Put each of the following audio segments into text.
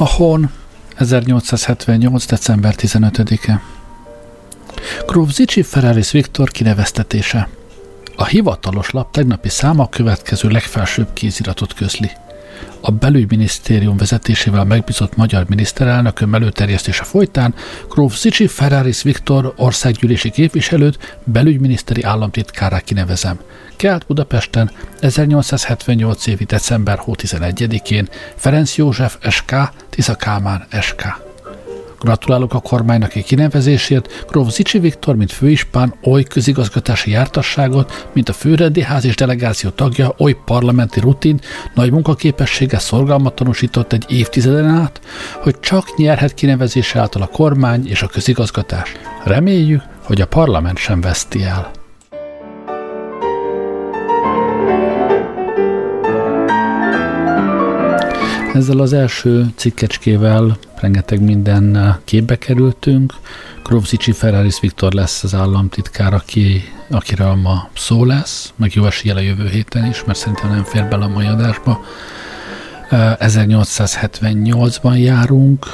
A Hon 1878. december 15-e. Gróf Zicsi Ferraris Viktor kineveztetése. A hivatalos lap tegnapi száma a következő legfelsőbb kéziratot közli a belügyminisztérium vezetésével megbízott magyar miniszterelnökön előterjesztése folytán Gróf Szicsi Ferraris Viktor országgyűlési képviselőt belügyminiszteri államtitkárá kinevezem. Kelt Budapesten 1878 évi december 11-én Ferenc József SK, Tisza Kálmán SK. Gratulálok a kormánynak egy kinevezésért, Gróf Zicsi Viktor, mint főispán, oly közigazgatási jártasságot, mint a főrendiház és delegáció tagja, oly parlamenti rutin, nagy munkaképessége szorgalmat tanúsított egy évtizeden át, hogy csak nyerhet kinevezése által a kormány és a közigazgatás. Reméljük, hogy a parlament sem veszti el. Ezzel az első cikkecskével rengeteg minden képbe kerültünk. Krovzicsi Ferraris Viktor lesz az államtitkár, aki, akiről ma szó lesz, meg jó esélye a jövő héten is, mert szerintem nem fér bele a mai adásba. 1878-ban járunk,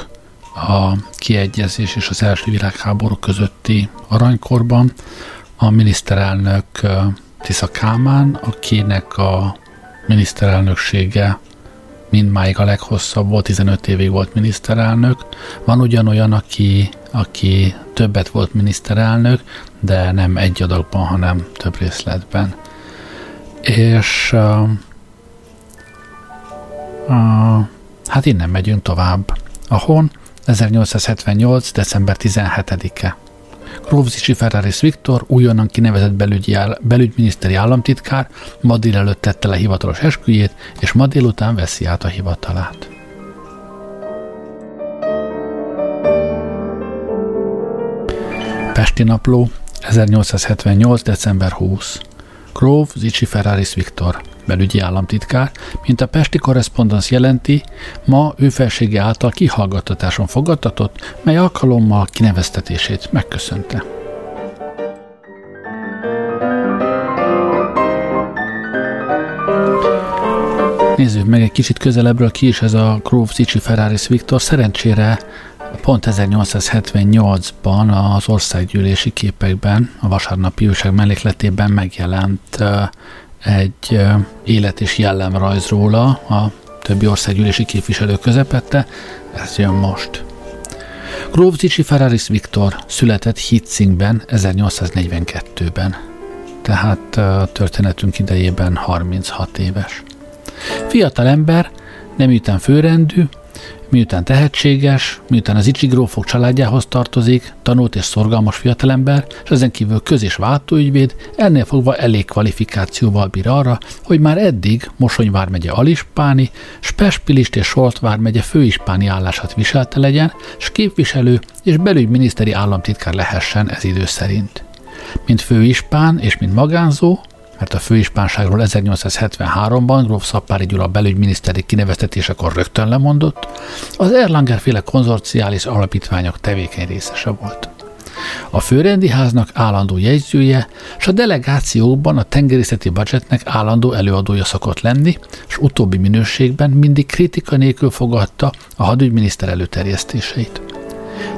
a kiegyezés és az első világháború közötti aranykorban. A miniszterelnök Tisza Kámán, akinek a miniszterelnöksége mindmáig a leghosszabb volt, 15 évig volt miniszterelnök. Van ugyanolyan, aki, aki többet volt miniszterelnök, de nem egy adagban, hanem több részletben. És uh, uh, hát innen megyünk tovább. A hon 1878. december 17-e. Grófzicsi Ferraris Viktor, újonnan kinevezett belügyi áll, belügyminiszteri államtitkár, ma délelőtt tette le hivatalos esküjét, és ma délután veszi át a hivatalát. Pesti Napló, 1878. december 20. Gróf Zicsi Ferraris Viktor belügyi államtitkár, mint a Pesti korrespondensz jelenti, ma ő felsége által kihallgattatáson fogadtatott, mely alkalommal kineveztetését megköszönte. Nézzük meg egy kicsit közelebbről ki is ez a Gróf Zicsi Ferraris Viktor. Szerencsére pont 1878-ban az országgyűlési képekben, a vasárnapi újság mellékletében megjelent egy élet és jellemrajz róla a többi országgyűlési képviselő közepette, ez jön most. Grófzicsi Ferraris Viktor született Hitzingben 1842-ben, tehát a történetünk idejében 36 éves. Fiatal ember, nem után főrendű, Miután tehetséges, miután az Ichigrófok családjához tartozik, tanult és szorgalmas fiatalember, és ezen kívül köz- és váltóügyvéd, ennél fogva elég kvalifikációval bír arra, hogy már eddig Mosony megye alispáni, Spespilist és Solt főispáni állását viselte legyen, és képviselő és belügyminiszteri államtitkár lehessen ez idő szerint. Mint főispán és mint magánzó, mert a főispánságról 1873-ban Gróf Szappári Gyula belügyminiszteri kineveztetésekor rögtön lemondott, az Erlanger féle konzorciális alapítványok tevékeny részese volt. A főrendi háznak állandó jegyzője, és a delegációkban a tengerészeti budgetnek állandó előadója szokott lenni, és utóbbi minőségben mindig kritika nélkül fogadta a hadügyminiszter előterjesztéseit.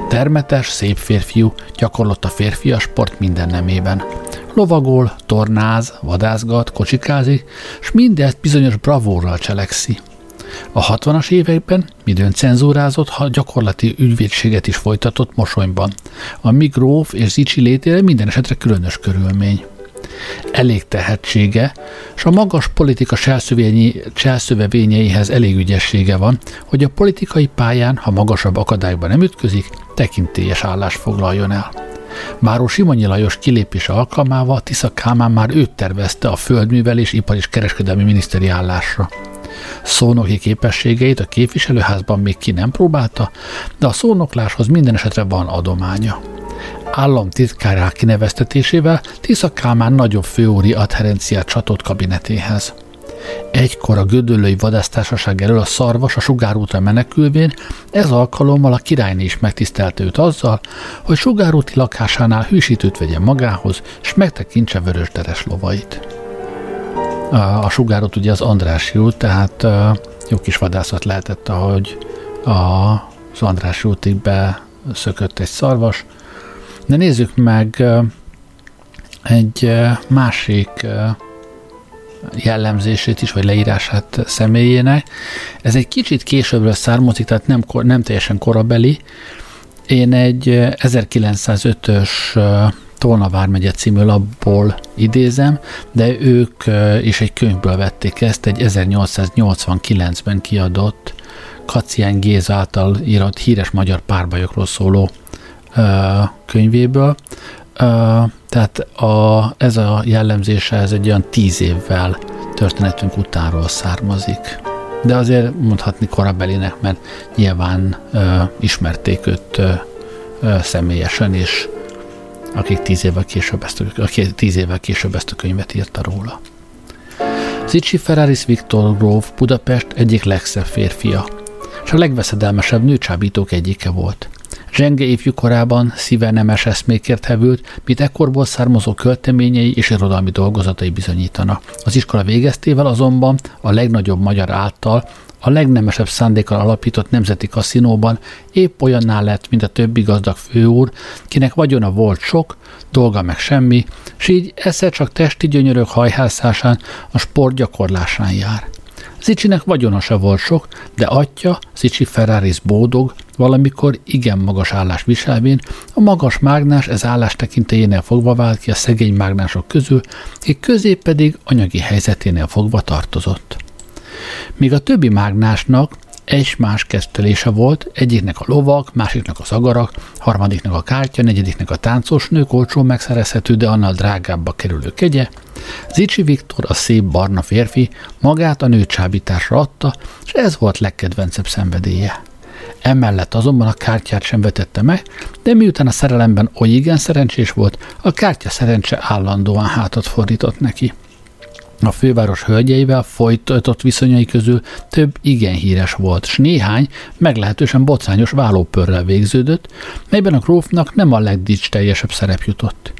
Termetes, szép férfiú, gyakorlott a férfias sport minden nemében – Lovagol, tornáz, vadászgat, kocsikázik, és mindezt bizonyos bravórral cselekszi. A 60-as években midőn cenzúrázott, ha gyakorlati ügyvédséget is folytatott Mosonyban. A migróf és Zicsi létére minden esetre különös körülmény. Elég tehetsége, és a magas politika cselszövevényeihez elég ügyessége van, hogy a politikai pályán, ha magasabb akadályban nem ütközik, tekintélyes állás foglaljon el. Báró Simonyi Lajos kilépése alkalmával Tisza Kámán már őt tervezte a földművelés, ipar és kereskedelmi miniszteri állásra. Szónoki képességeit a képviselőházban még ki nem próbálta, de a szónokláshoz minden esetre van adománya. Államtitkárá kineveztetésével Tisza Kálmán nagyobb főúri adherenciát csatolt kabinetéhez. Egykor a gödöllői vadásztársaság elől a szarvas a sugárútra menekülvén, ez alkalommal a királyné is megtisztelte őt azzal, hogy sugárúti lakásánál hűsítőt vegyen magához, és megtekintse vörösderes lovait. A, a sugárút ugye az Andrási út, tehát jó kis vadászat lehetett, ahogy az András útig beszökött egy szarvas. De nézzük meg egy másik jellemzését is, vagy leírását személyének. Ez egy kicsit későbbről származik, tehát nem, nem teljesen korabeli. Én egy 1905-ös Tolna vármegye című labból idézem, de ők is egy könyvből vették ezt, egy 1889-ben kiadott Kacián Géz által írott híres magyar párbajokról szóló könyvéből. Tehát a, ez a jellemzése, ez egy olyan tíz évvel történetünk utánról származik. De azért mondhatni korabelinek, mert nyilván ö, ismerték őt ö, ö, személyesen, és akik tíz évvel később ezt, aki tíz évvel később ezt a könyvet írta róla. Zicsi Ferraris Viktor Gróf Budapest egyik legszebb férfia, és a legveszedelmesebb nőcsábítók egyike volt. Zsenge ifjú korában szíve nemes eszmékért hevült, mint ekkorból származó költeményei és irodalmi dolgozatai bizonyítana. Az iskola végeztével azonban a legnagyobb magyar által a legnemesebb szándékkal alapított nemzeti kaszinóban épp olyanná lett, mint a többi gazdag főúr, kinek vagyona volt sok, dolga meg semmi, s így esze csak testi gyönyörök hajhászásán, a sport gyakorlásán jár. Zicsinek vagyona se volt sok, de atya, Zicsi Ferraris bódog, valamikor igen magas állás viselvén, a magas mágnás ez állás tekintélyénél fogva vált ki a szegény mágnások közül, akik közé pedig anyagi helyzeténél fogva tartozott. Míg a többi mágnásnak egy más kezdtelése volt, egyiknek a lovak, másiknak az agarak, harmadiknak a kártya, negyediknek a táncos nők, olcsó megszerezhető, de annál drágábbba kerülő kegye. Zicsi Viktor, a szép barna férfi, magát a nőcsábításra adta, és ez volt legkedvencebb szenvedélye. Emellett azonban a kártyát sem vetette meg, de miután a szerelemben oly igen szerencsés volt, a kártya szerencse állandóan hátat fordított neki. A főváros hölgyeivel folytatott viszonyai közül több igen híres volt, s néhány meglehetősen bocányos vállópörrel végződött, melyben a grófnak nem a legdics teljesebb szerep jutott.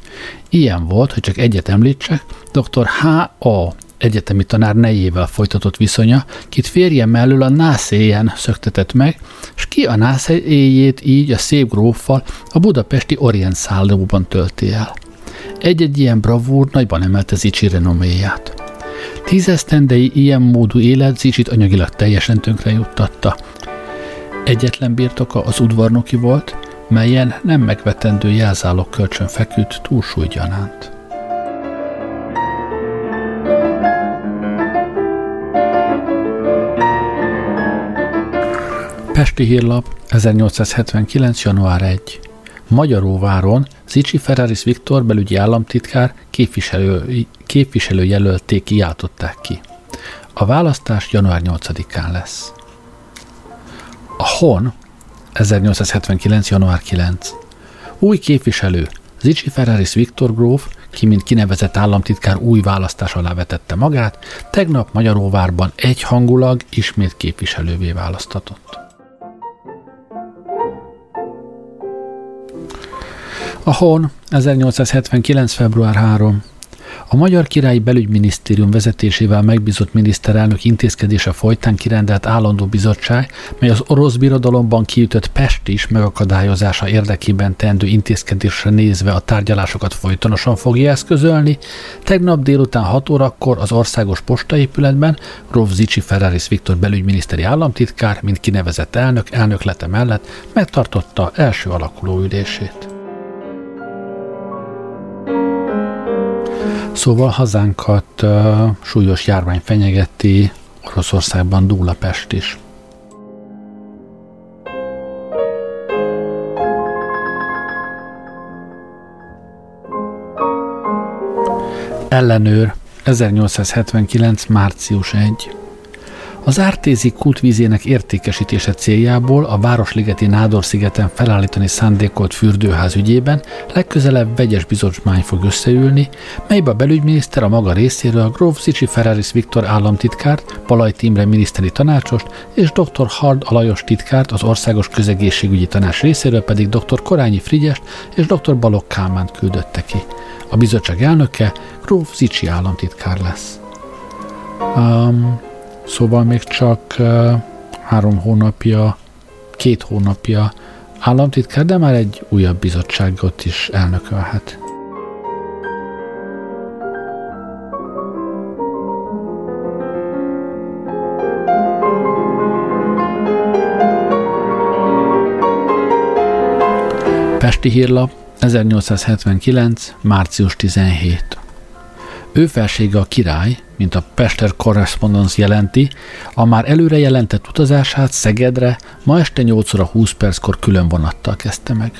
Ilyen volt, hogy csak egyet említsek, dr. H.A egyetemi tanár nejével folytatott viszonya, kit férje mellől a nászéjen szöktetett meg, és ki a nászéjét így a szép gróffal a budapesti Orient szállóban tölti el. Egy-egy ilyen bravúr nagyban emelte Zicsi renoméját. Tízesztendei ilyen módú élet Zicsit anyagilag teljesen tönkre juttatta. Egyetlen birtoka az udvarnoki volt, melyen nem megvetendő jelzálog kölcsön feküdt túlsúlygyanánt. Pesti Hírlap, 1879. január 1. Magyaróváron Zicsi Ferraris Viktor belügyi államtitkár képviselő, képviselőjelölték kiáltották ki. A választás január 8-án lesz. A HON 1879. január 9. Új képviselő Zicsi Ferraris Viktor gróf, ki mint kinevezett államtitkár új választás alá vetette magát, tegnap Magyaróvárban egyhangulag ismét képviselővé választatott. A HON 1879. február 3. A Magyar Királyi Belügyminisztérium vezetésével megbízott miniszterelnök intézkedése folytán kirendelt állandó bizottság, mely az orosz birodalomban kiütött Pestis megakadályozása érdekében teendő intézkedésre nézve a tárgyalásokat folytonosan fogja eszközölni, tegnap délután 6 órakor az országos postaépületben Rov Zicsi Ferraris Viktor belügyminiszteri államtitkár, mint kinevezett elnök elnöklete mellett megtartotta első alakuló ülését. Szóval hazánkat uh, súlyos járvány fenyegeti, Oroszországban Dúlapest is. Ellenőr 1879. március 1. Az Ártézi kút vízének értékesítése céljából a Városligeti Nádor-szigeten felállítani szándékolt fürdőház ügyében legközelebb vegyes bizottmány fog összeülni, melybe a belügyminiszter a maga részéről Gróf Zicsi Ferraris Viktor államtitkárt, Palaj Timre miniszteri tanácsost és dr. Hard Alajos titkárt, az Országos Közegészségügyi Tanács részéről pedig dr. Korányi Frigyest és dr. Balogh Kálmánt küldötte ki. A bizottság elnöke Gróf Zicsi államtitkár lesz. Um, Szóval még csak három hónapja két hónapja államtitkár, de már egy újabb bizottságot is elnökölhet. Pesti hírlap 1879. március 17. Ő felsége a király, mint a Pester Correspondence jelenti, a már előre jelentett utazását Szegedre ma este 8 óra 20 perckor külön vonattal kezdte meg.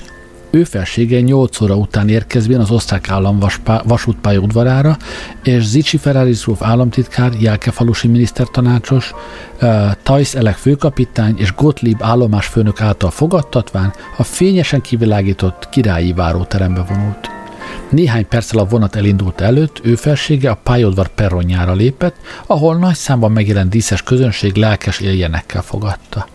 Ő felsége 8 óra után érkezvén az osztrák állam vasútpálya udvarára, és Zicsi Ferrari Gróf államtitkár, Jelkefalusi minisztertanácsos, uh, Tajsz Elek főkapitány és Gottlieb állomásfőnök által fogadtatván a fényesen kivilágított királyi váróterembe vonult. Néhány perccel a vonat elindult előtt, ő felsége a pályaudvar perronjára lépett, ahol nagy számban megjelent díszes közönség lelkes éljenekkel fogadta.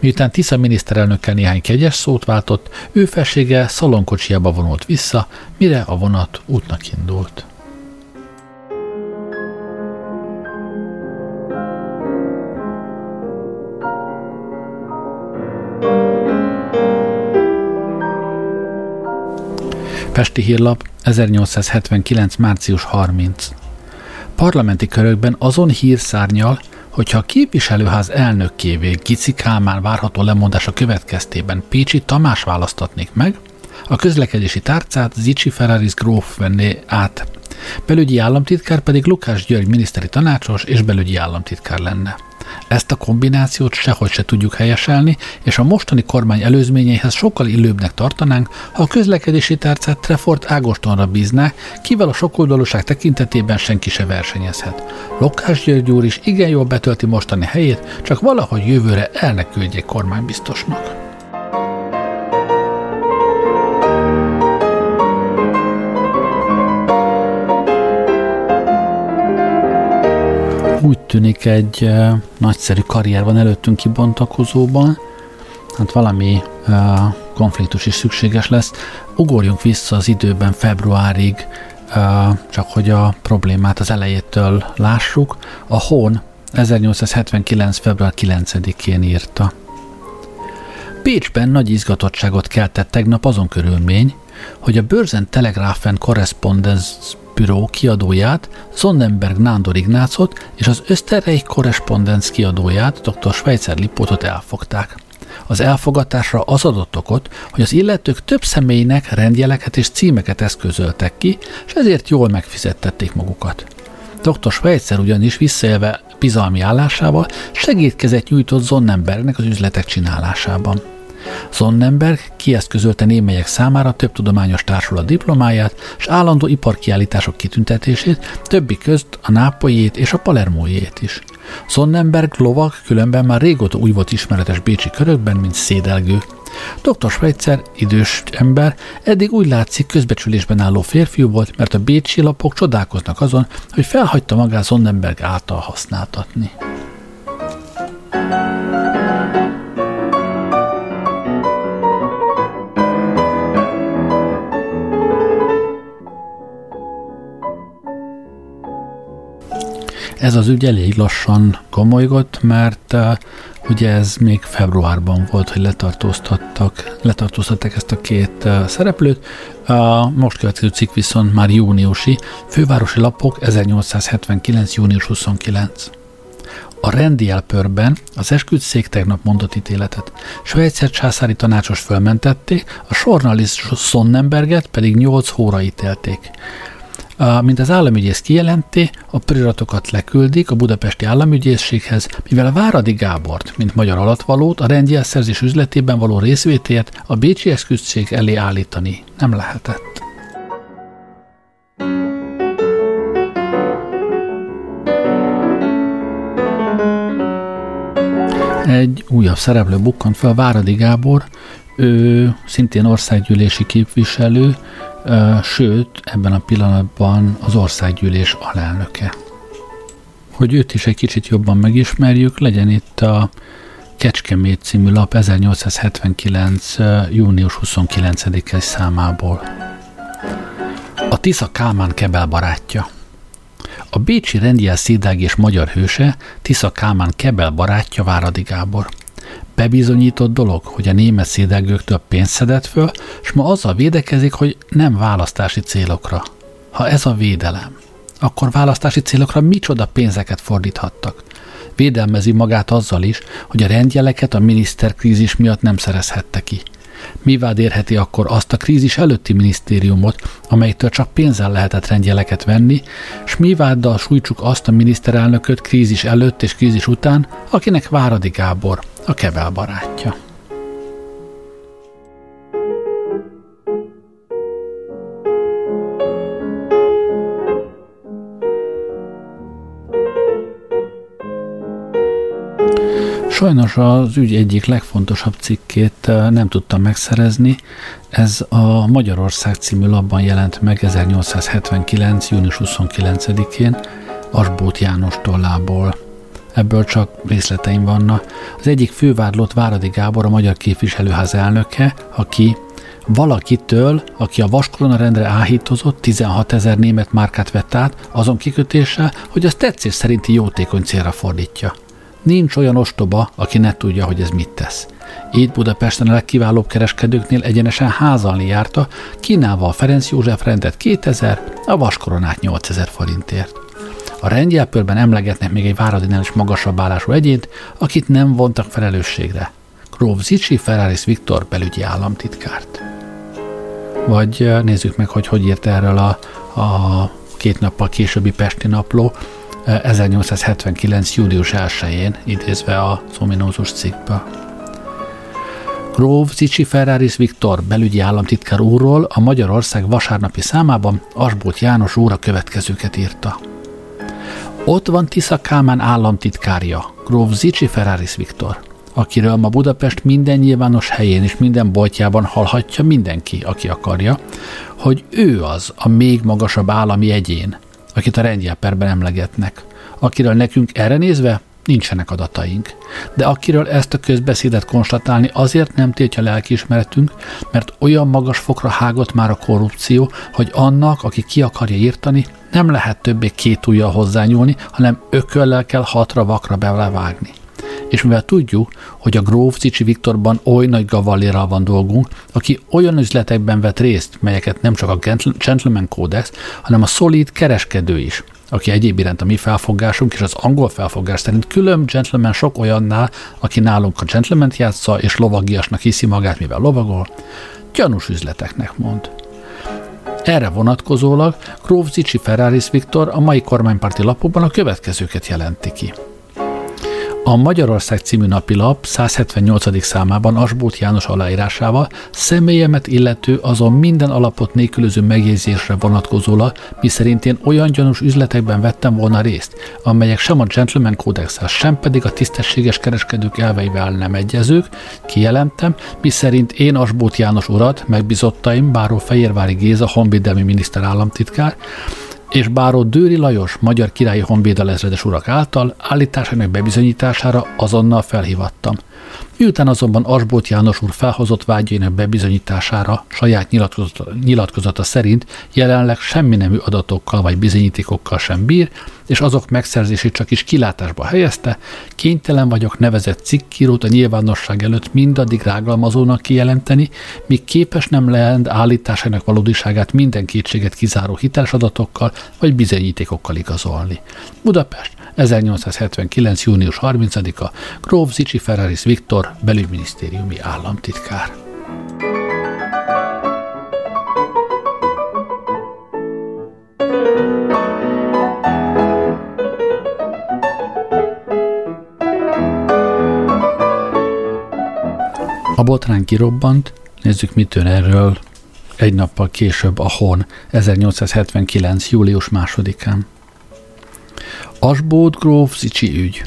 Miután Tisza miniszterelnökkel néhány kegyes szót váltott, ő felsége szalonkocsiába vonult vissza, mire a vonat útnak indult. Pesti hírlap 1879. március 30. Parlamenti körökben azon hírszárnyal, hogyha a képviselőház elnökkévé Gici Kálmán várható lemondása következtében Pécsi Tamás választatnék meg, a közlekedési tárcát Zicsi Ferraris gróf venné át. Belügyi államtitkár pedig Lukás György miniszteri tanácsos és belügyi államtitkár lenne. Ezt a kombinációt sehogy se tudjuk helyeselni, és a mostani kormány előzményeihez sokkal illőbbnek tartanánk, ha a közlekedési tárcát Trefort Ágostonra bízná, kivel a sokoldalúság tekintetében senki se versenyezhet. Lokás György úr is igen jól betölti mostani helyét, csak valahogy jövőre el ne küldjék kormánybiztosnak. Úgy tűnik egy nagyszerű karrier van előttünk kibontakozóban, hát valami konfliktus is szükséges lesz. Ugorjunk vissza az időben februárig, csak hogy a problémát az elejétől lássuk. A Hón 1879. február 9-én írta. Pécsben nagy izgatottságot keltett tegnap azon körülmény, hogy a Börzen Telegrafen Correspondence Büró kiadóját, Sonnenberg Nándor Ignácot és az Österreich Korrespondenz kiadóját, dr. Schweitzer Lipótot elfogták. Az elfogatásra az adott okot, hogy az illetők több személynek rendjeleket és címeket eszközöltek ki, és ezért jól megfizettették magukat. Dr. Schweitzer ugyanis visszaélve bizalmi állásával segítkezett nyújtott Sonnenbergnek az üzletek csinálásában. Sonnenberg kieszközölte némelyek számára több tudományos társulat diplomáját és állandó iparkiállítások kitüntetését, többi közt a nápolyét és a palermójét is. Sonnenberg lovak különben már régóta úgy volt ismeretes bécsi körökben, mint szédelgő. Dr. Schweitzer, idős ember, eddig úgy látszik közbecsülésben álló férfiú volt, mert a bécsi lapok csodálkoznak azon, hogy felhagyta magát Sonnenberg által használtatni. Ez az ügy elég lassan komolygott, mert uh, ugye ez még februárban volt, hogy letartóztattak, letartóztatták ezt a két uh, szereplőt. A most következő cikk viszont már júniusi, fővárosi lapok 1879. június 29. A rendi elpörben az esküdszék tegnap mondott ítéletet. Svájcer császári tanácsos fölmentették, a journalist Sonnenberget pedig 8 hóra ítélték. Mint az államügyész kijelenti, a priratokat leküldik a budapesti államügyészséghez, mivel Váradi Gábort, mint magyar alatvalót, a rendjelszerzés üzletében való részvétét a Bécsi eszküztség elé állítani nem lehetett. Egy újabb szereplő bukkant fel, Váradi Gábor, ő szintén országgyűlési képviselő, sőt, ebben a pillanatban az országgyűlés alelnöke. Hogy őt is egy kicsit jobban megismerjük, legyen itt a Kecskemét című lap 1879. június 29-es számából. A Tisza Kálmán Kebel barátja. A bécsi rendjel szédág és magyar hőse Tisza Kálmán Kebel barátja Váradi Gábor. Bebizonyított dolog, hogy a német szédelgőktől pénzt szedett föl, és ma azzal védekezik, hogy nem választási célokra. Ha ez a védelem, akkor választási célokra micsoda pénzeket fordíthattak? Védelmezi magát azzal is, hogy a rendjeleket a miniszterkrízis miatt nem szerezhette ki. Mivád érheti akkor azt a krízis előtti minisztériumot, amelytől csak pénzzel lehetett rendjeleket venni, s miváddal sújtsuk azt a miniszterelnököt krízis előtt és krízis után, akinek Váradi Gábor, a Kebel barátja. Sajnos az ügy egyik legfontosabb cikkét eh, nem tudtam megszerezni. Ez a Magyarország című labban jelent meg 1879. június 29-én Asbót János tollából. Ebből csak részleteim vannak. Az egyik fővádlott Váradi Gábor, a Magyar Képviselőház elnöke, aki valakitől, aki a vaskorona rendre áhítozott, 16 ezer német márkát vett át, azon kikötése, hogy az tetszés szerinti jótékony célra fordítja. Nincs olyan ostoba, aki ne tudja, hogy ez mit tesz. Így Budapesten a legkiválóbb kereskedőknél egyenesen házalni járta, kínálva a Ferenc József rendet 2000, a vaskoronát 8000 forintért. A rendjelpörben emlegetnek még egy váradinál is magasabb állású egyént, akit nem vontak felelősségre. Gróf Zicsi Ferraris Viktor belügyi államtitkárt. Vagy nézzük meg, hogy hogy írt erről a, a két nappal későbbi Pesti napló, 1879. július 1-én, idézve a szominózus cikkbe. Gróf Zicsi Ferraris Viktor belügyi államtitkár úrról a Magyarország vasárnapi számában Asbót János úr a következőket írta. Ott van Tisza Kálmán államtitkárja, Gróf Zicsi Ferraris Viktor, akiről ma Budapest minden nyilvános helyén és minden boltjában hallhatja mindenki, aki akarja, hogy ő az a még magasabb állami egyén, akit a rendjelperben emlegetnek, akiről nekünk erre nézve nincsenek adataink. De akiről ezt a közbeszédet konstatálni azért nem tiltja lelkiismeretünk, mert olyan magas fokra hágott már a korrupció, hogy annak, aki ki akarja írtani, nem lehet többé két ujjal hozzányúlni, hanem ököllel kell hatra vakra belevágni és mivel tudjuk, hogy a gróf Cicsi Viktorban oly nagy gavallérral van dolgunk, aki olyan üzletekben vett részt, melyeket nem csak a Gentleman Codex, hanem a szolid kereskedő is, aki egyéb iránt a mi felfogásunk és az angol felfogás szerint külön gentleman sok olyannál, aki nálunk a gentleman játsza és lovagiasnak hiszi magát, mivel lovagol, gyanús üzleteknek mond. Erre vonatkozólag Gróf Zicsi Ferraris Viktor a mai kormánypárti lapokban a következőket jelenti ki. A Magyarország című napilap 178. számában Asbót János aláírásával személyemet illető azon minden alapot nélkülöző megjegyzésre vonatkozóla, miszerint én olyan gyanús üzletekben vettem volna részt, amelyek sem a Gentleman kódex sem pedig a tisztességes kereskedők elveivel nem egyezők, kijelentem, miszerint én Asbót János urat, megbizottaim, Báró Fehérvári Géza, honvédelmi miniszter államtitkár, és báró Dőri Lajos magyar királyi honvédelezredes urak által állításának bebizonyítására azonnal felhívattam. Miután azonban Asbót János úr felhozott vágyainak bebizonyítására saját nyilatkozata, nyilatkozata szerint jelenleg semmi nemű adatokkal vagy bizonyítékokkal sem bír, és azok megszerzését csak is kilátásba helyezte, kénytelen vagyok nevezett cikkírót a nyilvánosság előtt mindaddig rágalmazónak kijelenteni, míg képes nem lehet állításának valódiságát minden kétséget kizáró hiteles adatokkal vagy bizonyítékokkal igazolni. Budapest, 1879. június 30-a, Gróf Zicsi Ferraris Viktor, belügyminisztériumi államtitkár. A botrány kirobbant, nézzük mit ön erről egy nappal később a Hon 1879. július másodikán. Asbót gróf Zicsi ügy.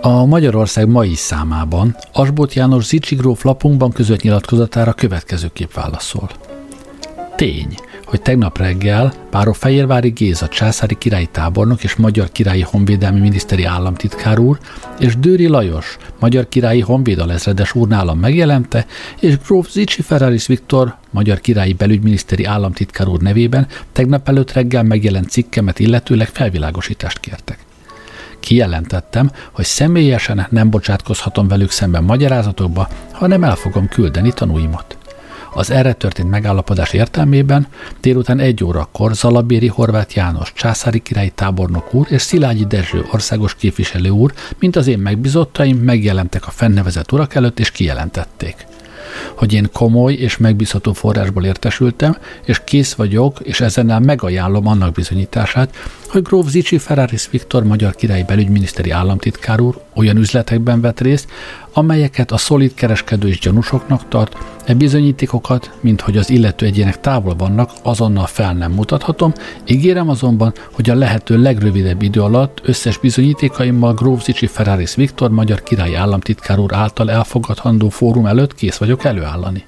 A Magyarország mai számában Asbót János Zicsi gróf lapunkban között nyilatkozatára következőképp válaszol. Tény, hogy tegnap reggel Páró Fehérvári Géza császári királyi tábornok és magyar királyi honvédelmi miniszteri államtitkár úr és Dőri Lajos magyar királyi honvédelezredes úr nálam megjelente, és gróf Zicsi Ferraris Viktor magyar királyi belügyminiszteri államtitkár úr nevében tegnap előtt reggel megjelent cikkemet illetőleg felvilágosítást kértek. Kijelentettem, hogy személyesen nem bocsátkozhatom velük szemben magyarázatokba, hanem el fogom küldeni tanúimat. Az erre történt megállapodás értelmében délután egy órakor Zalabéri Horváth János császári királyi tábornok úr és Szilágyi Dezső országos képviselő úr, mint az én megbizottaim megjelentek a fennevezett urak előtt és kijelentették. Hogy én komoly és megbízható forrásból értesültem, és kész vagyok, és ezennel megajánlom annak bizonyítását, hogy Gróf Zicsi Ferraris Viktor magyar királyi belügyminiszteri államtitkár úr olyan üzletekben vett részt, amelyeket a szolid kereskedő is gyanúsoknak tart, e bizonyítékokat, mint hogy az illető egyének távol vannak, azonnal fel nem mutathatom, ígérem azonban, hogy a lehető legrövidebb idő alatt összes bizonyítékaimmal Gróf Zicsi Ferraris Viktor magyar királyi államtitkár úr által elfogadhandó fórum előtt kész vagyok előállani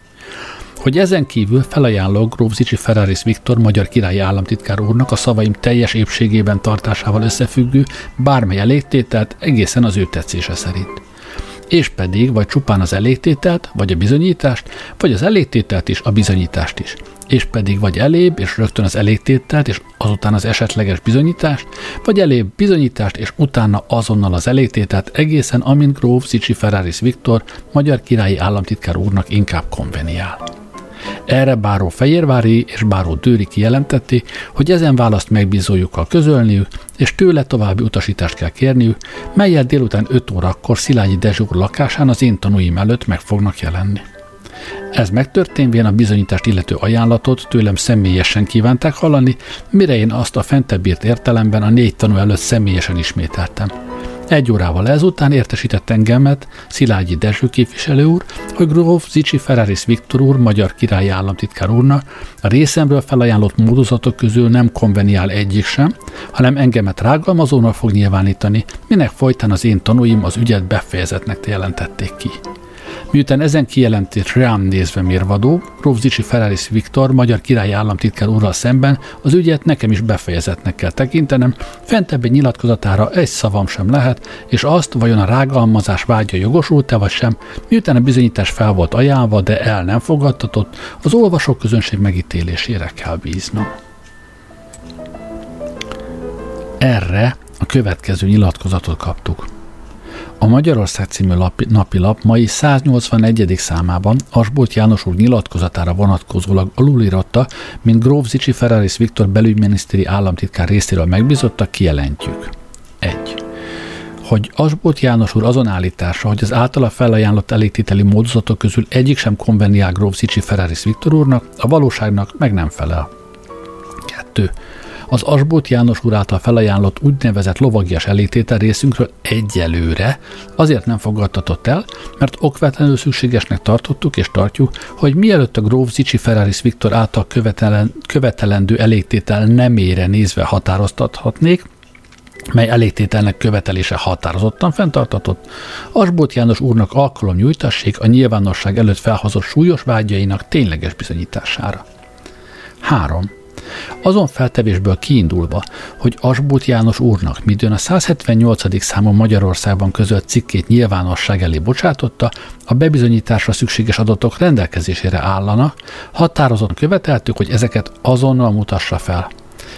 hogy ezen kívül felajánlok Gróf Zicsi Ferraris Viktor magyar királyi államtitkár úrnak a szavaim teljes épségében tartásával összefüggő bármely elégtételt egészen az ő tetszése szerint. És pedig vagy csupán az elégtételt, vagy a bizonyítást, vagy az elégtételt is, a bizonyítást is. És pedig vagy elébb, és rögtön az elégtételt, és azután az esetleges bizonyítást, vagy elébb bizonyítást, és utána azonnal az elégtételt egészen, amint Gróf Zicsi Ferraris Viktor, magyar királyi államtitkár úrnak inkább konveniál. Erre Báró Fejérvári és Báró Dőri kijelentették, hogy ezen választ megbízójukkal közölniük, és tőle további utasítást kell kérniük, melyel délután 5 órakor Szilágyi Dezsúr lakásán az én tanúim előtt meg fognak jelenni. Ez megtörténvén a bizonyítást illető ajánlatot tőlem személyesen kívánták hallani, mire én azt a fentebbírt értelemben a négy tanú előtt személyesen ismételtem. Egy órával ezután értesített engemet Szilágyi Dezső képviselő úr, hogy Gróf Zicsi Ferraris Viktor úr, magyar királyi államtitkár úrna a részemről felajánlott módozatok közül nem konveniál egyik sem, hanem engemet rágalmazónak fog nyilvánítani, minek folytán az én tanúim az ügyet befejezetnek jelentették ki. Miután ezen kijelentés rám nézve mérvadó, Rovzicsi Ferraris Viktor, magyar királyi államtitkár úrral szemben az ügyet nekem is befejezetnek kell tekintenem, fentebb egy nyilatkozatára egy szavam sem lehet, és azt, vajon a rágalmazás vágya jogosult-e vagy sem, miután a bizonyítás fel volt ajánlva, de el nem fogadtatott, az olvasók közönség megítélésére kell bíznom. Erre a következő nyilatkozatot kaptuk. A Magyarország című lapi, napilap mai 181. számában Asbolt János úr nyilatkozatára vonatkozólag alulíratta, mint Gróf Zicsi Ferraris Viktor belügyminiszteri államtitkár részéről megbízotta, kijelentjük. 1 hogy Asbolt János úr azon állítása, hogy az általa felajánlott elégtételi módozatok közül egyik sem konveniál Gróf Zicsi Ferraris Viktor úrnak, a valóságnak meg nem felel. 2 az Asbót János úr által felajánlott úgynevezett lovagias elégtétel részünkről egyelőre azért nem fogadtatott el, mert okvetlenül szükségesnek tartottuk és tartjuk, hogy mielőtt a Gróf Zicsi Ferraris Viktor által követelen, követelendő elégtétel nemére nézve határoztathatnék, mely elégtételnek követelése határozottan fenntartatott, Asbót János úrnak alkalom nyújtassék a nyilvánosság előtt felhozott súlyos vágyainak tényleges bizonyítására. 3. Azon feltevésből kiindulva, hogy Asbút János úrnak midőn a 178. számon Magyarországban közölt cikkét nyilvánosság elé bocsátotta, a bebizonyításra szükséges adatok rendelkezésére állana, határozottan követeltük, hogy ezeket azonnal mutassa fel.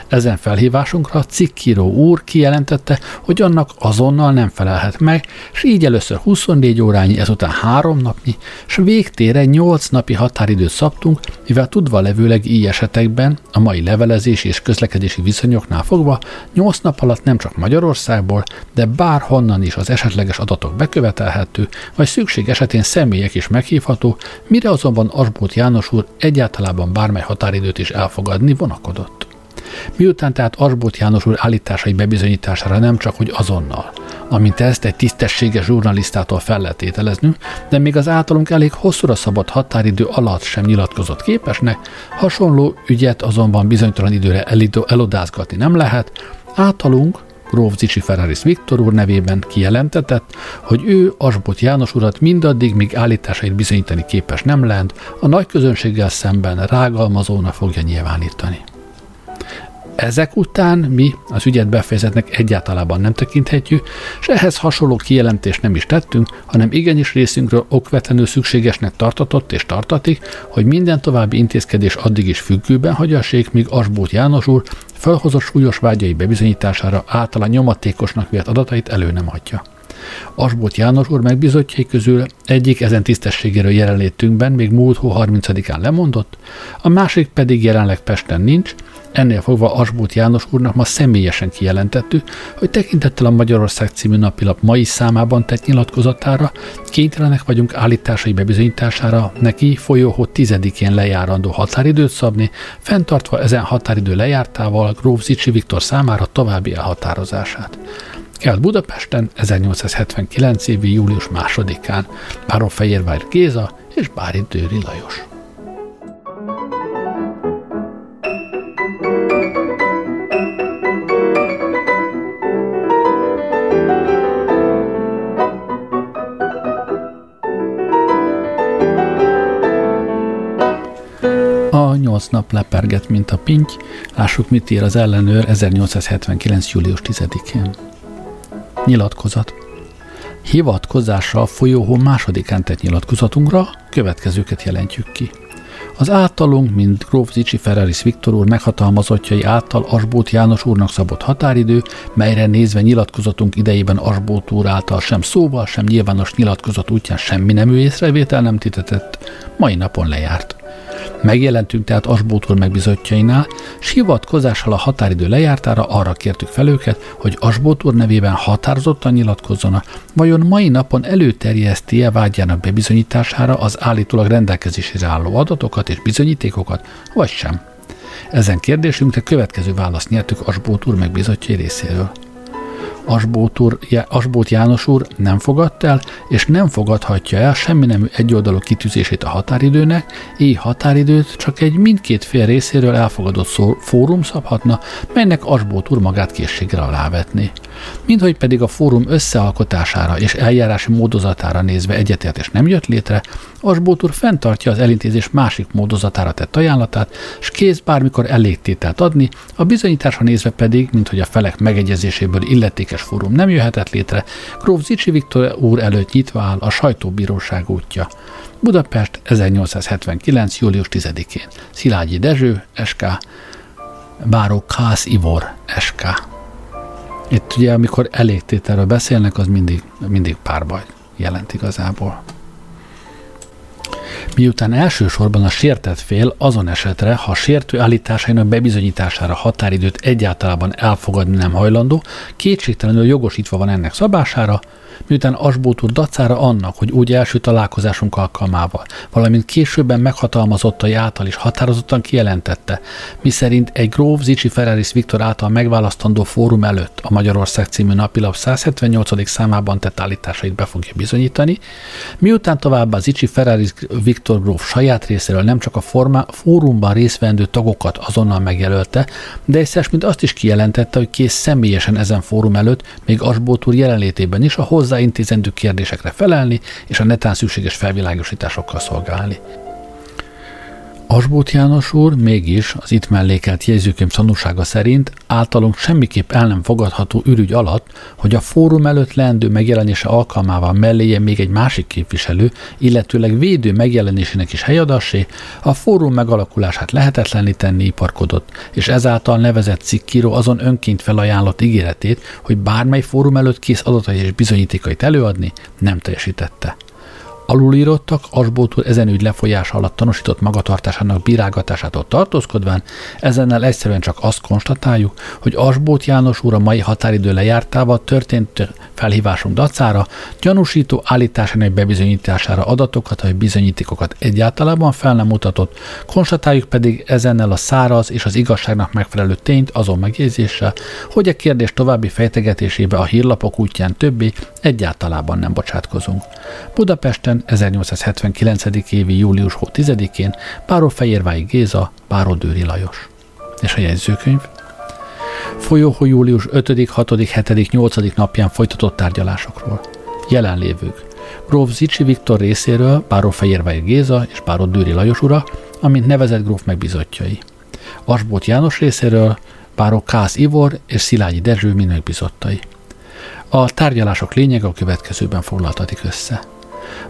Ezen felhívásunkra cikkíró úr kijelentette, hogy annak azonnal nem felelhet meg, és így először 24 órányi, ezután három napnyi, és végtére 8 napi határidőt szabtunk, mivel tudva levőleg így esetekben, a mai levelezési és közlekedési viszonyoknál fogva, 8 nap alatt nem csak Magyarországból, de bárhonnan is az esetleges adatok bekövetelhető, vagy szükség esetén személyek is meghívható, mire azonban Asbót János úr egyáltalában bármely határidőt is elfogadni vonakodott. Miután tehát Asbót János úr állításai bebizonyítására nem csak, hogy azonnal, amint ezt egy tisztességes žurnalisztától fel lehet ételeznünk, de még az általunk elég hosszúra szabott határidő alatt sem nyilatkozott képesnek, hasonló ügyet azonban bizonytalan időre elodázgatni nem lehet, általunk Gróf Zicsi Ferraris Viktor úr nevében kijelentetett, hogy ő Asbot János urat mindaddig, míg állításait bizonyítani képes nem lent, a nagy közönséggel szemben rágalmazóna fogja nyilvánítani. Ezek után mi az ügyet befejezetnek egyáltalában nem tekinthetjük, és ehhez hasonló kijelentést nem is tettünk, hanem igenis részünkről okvetlenül szükségesnek tartatott és tartatik, hogy minden további intézkedés addig is függőben hagyassék, míg Asbót János úr felhozott súlyos vágyai bebizonyítására általa nyomatékosnak vélt adatait elő nem adja. Asbót János úr megbizotjai közül egyik ezen tisztességéről jelenlétünkben még múlt hó 30-án lemondott, a másik pedig jelenleg Pesten nincs, Ennél fogva Asbót János úrnak ma személyesen kijelentettük, hogy tekintettel a Magyarország című napilap mai számában tett nyilatkozatára kénytelenek vagyunk állításai bebizonyítására neki folyóhó tizedikén lejárandó határidőt szabni, fenntartva ezen határidő lejártával Gróf Zicsi Viktor számára további elhatározását. Kelt Budapesten 1879 évi július másodikán Báró Fehérvár Géza és Bári Dőri Lajos. A nyolc nap leperget, mint a pinty. Lássuk, mit ír az ellenőr 1879. július 10-én. Nyilatkozat. Hivatkozással folyóhó másodikán tett nyilatkozatunkra következőket jelentjük ki. Az általunk, mint Gróf Zicsi Ferraris Viktor úr meghatalmazottjai által Asbót János úrnak szabott határidő, melyre nézve nyilatkozatunk idejében Asbót úr által sem szóval, sem nyilvános nyilatkozat útján semmi nemű észrevétel nem titetett, mai napon lejárt. Megjelentünk tehát Asbótor megbizotjainál, s hivatkozással a határidő lejártára arra kértük fel őket, hogy Asbótor nevében határozottan nyilatkozzanak, vajon mai napon előterjeszti-e vágyának bebizonyítására az állítólag rendelkezésére álló adatokat és bizonyítékokat, vagy sem. Ezen kérdésünkre következő választ nyertük Asbót úr megbizotjai részéről. Asbót, úr, Asbót János úr nem fogadta el, és nem fogadhatja el semmi nem egyoldalú kitűzését a határidőnek, így határidőt csak egy mindkét fél részéről elfogadott szó, fórum szabhatna, melynek Asbót úr magát készségre alávetni. Mindhogy pedig a fórum összealkotására és eljárási módozatára nézve egyetértés nem jött létre, Asbót úr fenntartja az elintézés másik módozatára tett ajánlatát, s kész bármikor elégtételt adni, a bizonyításra nézve pedig, mint hogy a felek megegyezéséből illetékes fórum nem jöhetett létre, Gróf Zicsi Viktor úr előtt nyitva áll a sajtóbíróság útja. Budapest 1879. július 10-én. Szilágyi Dezső, SK, Báró Kász Ivor, SK. Itt ugye, amikor elégtételről beszélnek, az mindig, mindig párbaj jelent igazából. Miután elsősorban a sértett fél azon esetre, ha a sértő állításainak bebizonyítására határidőt egyáltalán elfogadni nem hajlandó, kétségtelenül jogosítva van ennek szabására, miután Asbót úr dacára annak, hogy úgy első találkozásunk alkalmával, valamint későbben meghatalmazottai által is határozottan kijelentette, miszerint egy Gróf Zicsi Ferraris Viktor által megválasztandó fórum előtt a Magyarország című napilap 178. számában tett állításait be fogja bizonyítani, miután továbbá Zicsi Ferraris Viktor Gróf saját részéről nem csak a forma, fórumban részvendő tagokat azonnal megjelölte, de egyszer mint azt is kijelentette, hogy kész személyesen ezen fórum előtt, még Asbót úr jelenlétében is a hozzáintézendő kérdésekre felelni és a netán szükséges felvilágosításokkal szolgálni. Asbót János úr mégis az itt mellékelt jegyzőkönyv tanúsága szerint általunk semmiképp el nem fogadható ürügy alatt, hogy a fórum előtt leendő megjelenése alkalmával melléje még egy másik képviselő, illetőleg védő megjelenésének is helyadassé, a fórum megalakulását lehetetleníteni iparkodott, és ezáltal nevezett cikkíró azon önként felajánlott ígéretét, hogy bármely fórum előtt kész adatai és bizonyítékait előadni, nem teljesítette. Alulírottak Asbótól ezen ügy lefolyása alatt tanúsított magatartásának bírágatásától tartózkodván, ezennel egyszerűen csak azt konstatáljuk, hogy Asbót János úr a mai határidő lejártával történt felhívásunk dacára, gyanúsító állításának bebizonyítására adatokat vagy bizonyítékokat egyáltalában fel nem mutatott, konstatáljuk pedig ezennel a száraz és az igazságnak megfelelő tényt azon megjegyzéssel, hogy a kérdés további fejtegetésébe a hírlapok útján többé egyáltalában nem bocsátkozunk. Budapesten 1879. évi július 10-én Báró Fehérvái Géza, Báró Dőri Lajos. És a jegyzőkönyv? Folyóhó július 5., 6., 7., 8. napján folytatott tárgyalásokról. Jelenlévők. Gróf Zicsi Viktor részéről Báró Fehérvái Géza és Báró Dőri Lajos ura, amint nevezett gróf megbizotjai. Asbót János részéről Báró Kász Ivor és Szilágyi Dezső mind megbizottai. A tárgyalások lényege a következőben foglaltatik össze.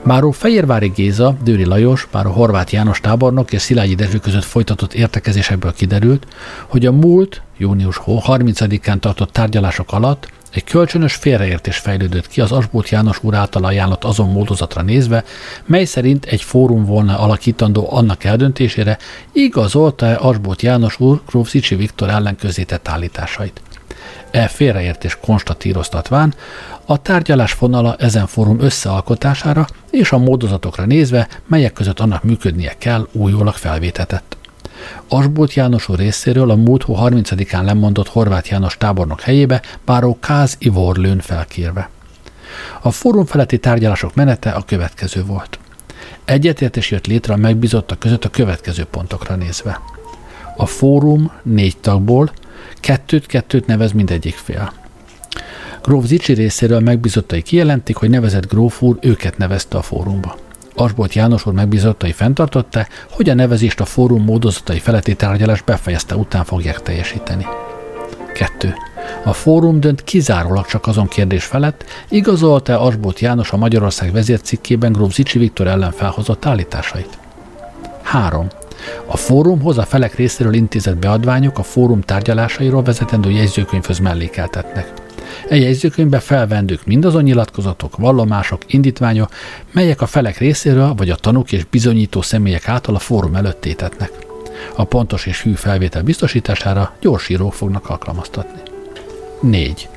Báró Fehérvári Géza, Dőri Lajos, báró Horváth János tábornok és Szilágyi Dezső között folytatott értekezésekből kiderült, hogy a múlt június 30-án tartott tárgyalások alatt egy kölcsönös félreértés fejlődött ki az Asbót János úr által ajánlott azon módozatra nézve, mely szerint egy fórum volna alakítandó annak eldöntésére, igazolta-e Asbót János úr Gróf Viktor ellen közétett állításait. E félreértés konstatíroztatván a tárgyalás fonala ezen fórum összealkotására és a módozatokra nézve, melyek között annak működnie kell, újólag felvétetett. Asbolt János úr részéről a múlt hó 30-án lemondott Horváth János tábornok helyébe báró Káz Ivor lőn felkérve. A fórum feletti tárgyalások menete a következő volt. Egyetértés jött létre a megbizottak között a következő pontokra nézve. A fórum négy tagból kettőt-kettőt nevez mindegyik fél. Gróf Zicsi részéről megbizottai kijelentik, hogy nevezett gróf úr őket nevezte a fórumba. Asbolt János úr megbízottai fenntartotta, hogy a nevezést a fórum módozatai feletti tárgyalás befejezte után fogják teljesíteni. 2. A fórum dönt kizárólag csak azon kérdés felett, igazolta-e Asbolt János a Magyarország vezércikkében Gróf Zicsi Viktor ellen felhozott állításait? 3. A fórumhoz a felek részéről intézett beadványok a fórum tárgyalásairól vezetendő jegyzőkönyvhöz mellékeltetnek. E jegyzőkönyvbe felvendük mindazon nyilatkozatok, vallomások, indítványok, melyek a felek részéről vagy a tanúk és bizonyító személyek által a fórum előtt tétetnek. A pontos és hű felvétel biztosítására gyorsírók fognak alkalmaztatni. 4.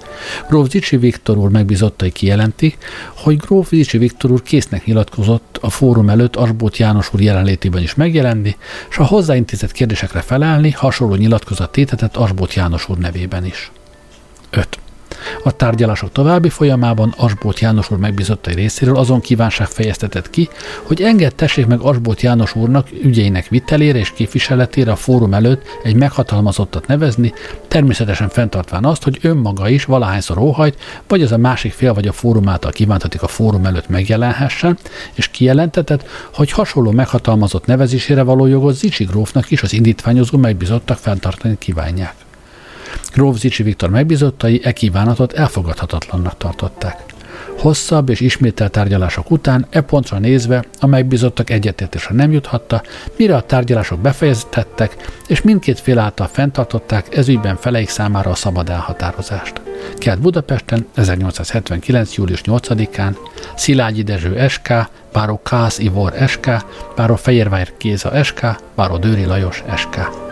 Gróf Zicsi Viktor úr megbizottai kijelentik, hogy Gróf Zicsi Viktor úr késznek nyilatkozott a fórum előtt Asbót János úr jelenlétében is megjelenni, és a hozzáintézett kérdésekre felelni hasonló nyilatkozat tétetett Asbót János úr nevében is. 5. A tárgyalások további folyamában Asbót János úr megbízottai részéről azon kívánság fejeztetett ki, hogy engedtessék meg Asbót János úrnak ügyeinek vitelére és képviseletére a fórum előtt egy meghatalmazottat nevezni, természetesen fenntartván azt, hogy önmaga is valahányszor óhajt, vagy az a másik fél vagy a fórum által kívántatik a fórum előtt megjelenhessen, és kijelentetett, hogy hasonló meghatalmazott nevezésére való jogot Zicsi grófnak is az indítványozó megbízottak fenntartani kívánják. Gróf Zicsi Viktor megbízottai e kívánatot elfogadhatatlannak tartották. Hosszabb és ismételt tárgyalások után e pontra nézve a megbízottak egyetértésre nem juthatta, mire a tárgyalások befejeztettek, és mindkét fél által fenntartották ezügyben feleik számára a szabad elhatározást. Kelt Budapesten 1879. július 8-án Szilágyi Dezső SK, Báró Kász Ivor SK, Báró Fehérvár Géza SK, Báró Dőri Lajos SK.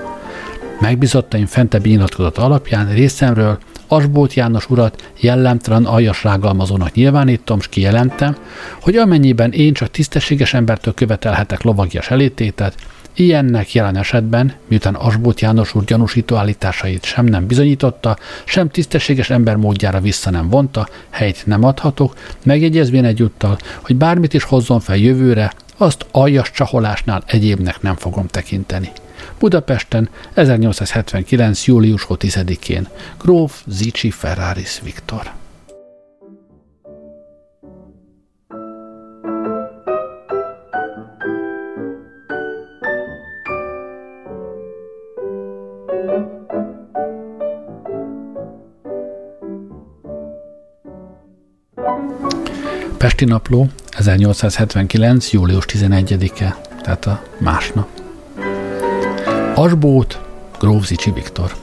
Megbizottaim fentebbi nyilatkozat alapján részemről Asbót János urat jellemtelen aljas rágalmazónak nyilvánítom, s kijelentem, hogy amennyiben én csak tisztességes embertől követelhetek lovagias elététet, Ilyennek jelen esetben, miután Asbót János úr gyanúsító állításait sem nem bizonyította, sem tisztességes ember módjára vissza nem vonta, helyt nem adhatok, megjegyezvén egyúttal, hogy bármit is hozzon fel jövőre, azt aljas csaholásnál egyébnek nem fogom tekinteni. Budapesten 1879. július 10-én Gróf Zicsi Ferraris Viktor. Pesti Napló 1879. július 11-e, tehát a másnap. Asbót, Gróf Viktor.